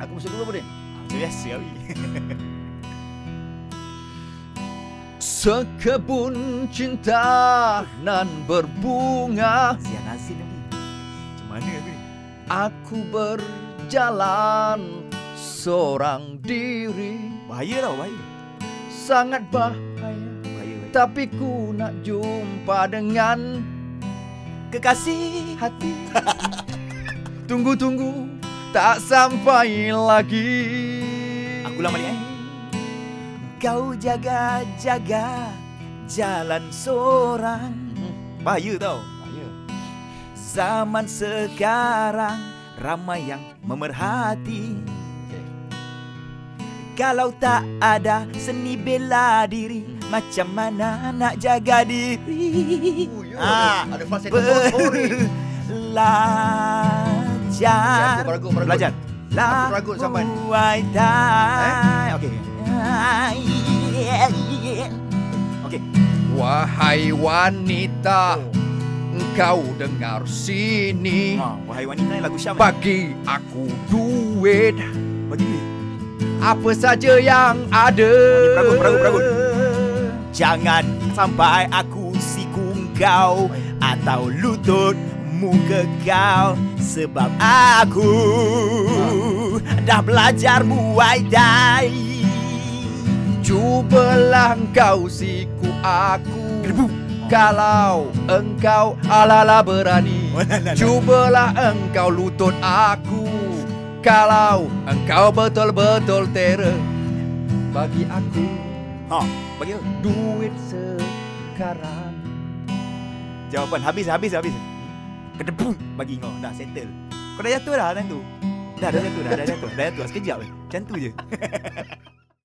Aku masuk dulu boleh? Macam biasa Abi. Sekebun cinta nan berbunga Zian Azin Abi. Macam mana Abi? Aku berjalan seorang diri Bahaya tau, bahaya. Sangat bahaya Bahaya, bahaya. Tapi ku nak jumpa dengan Kekasih hati Tunggu-tunggu tak sampai lagi Aku ulang balik eh. Kau jaga-jaga jalan seorang. Bahaya tau. Bahaya. Zaman sekarang ramai yang memerhati. Kalau tak ada seni bela diri, macam mana nak jaga diri? Oh, ya. Ah, Ada falsetto Tori. Belajar. Aku beragut, beragut. Belajar. Aku beragut sampai. Muay Thai. Okey. Okey. Wahai wanita Engkau dengar sini Ha, wahai wanita ni lagu Syam. eh? Bagi aku duit Bagi duit. Apa saja yang ada Peragut, peragut, peragut. Jangan sampai aku siku kau atau lututmu ke kau sebab aku dah belajar Muay Thai. Cubalah engkau siku aku Gerbu. Kalau engkau ala-ala berani la, la, la. Cubalah engkau lutut aku Kalau engkau betul-betul terror Bagi aku Ha, bagi apa? duit sekarang Jawapan habis habis habis. Kedepu bagi kau dah settle. Kau dah jatuh dah time tu. Dah dah jatuh dah dah jatuh. Dah jatuh sekejap je. Macam tu je.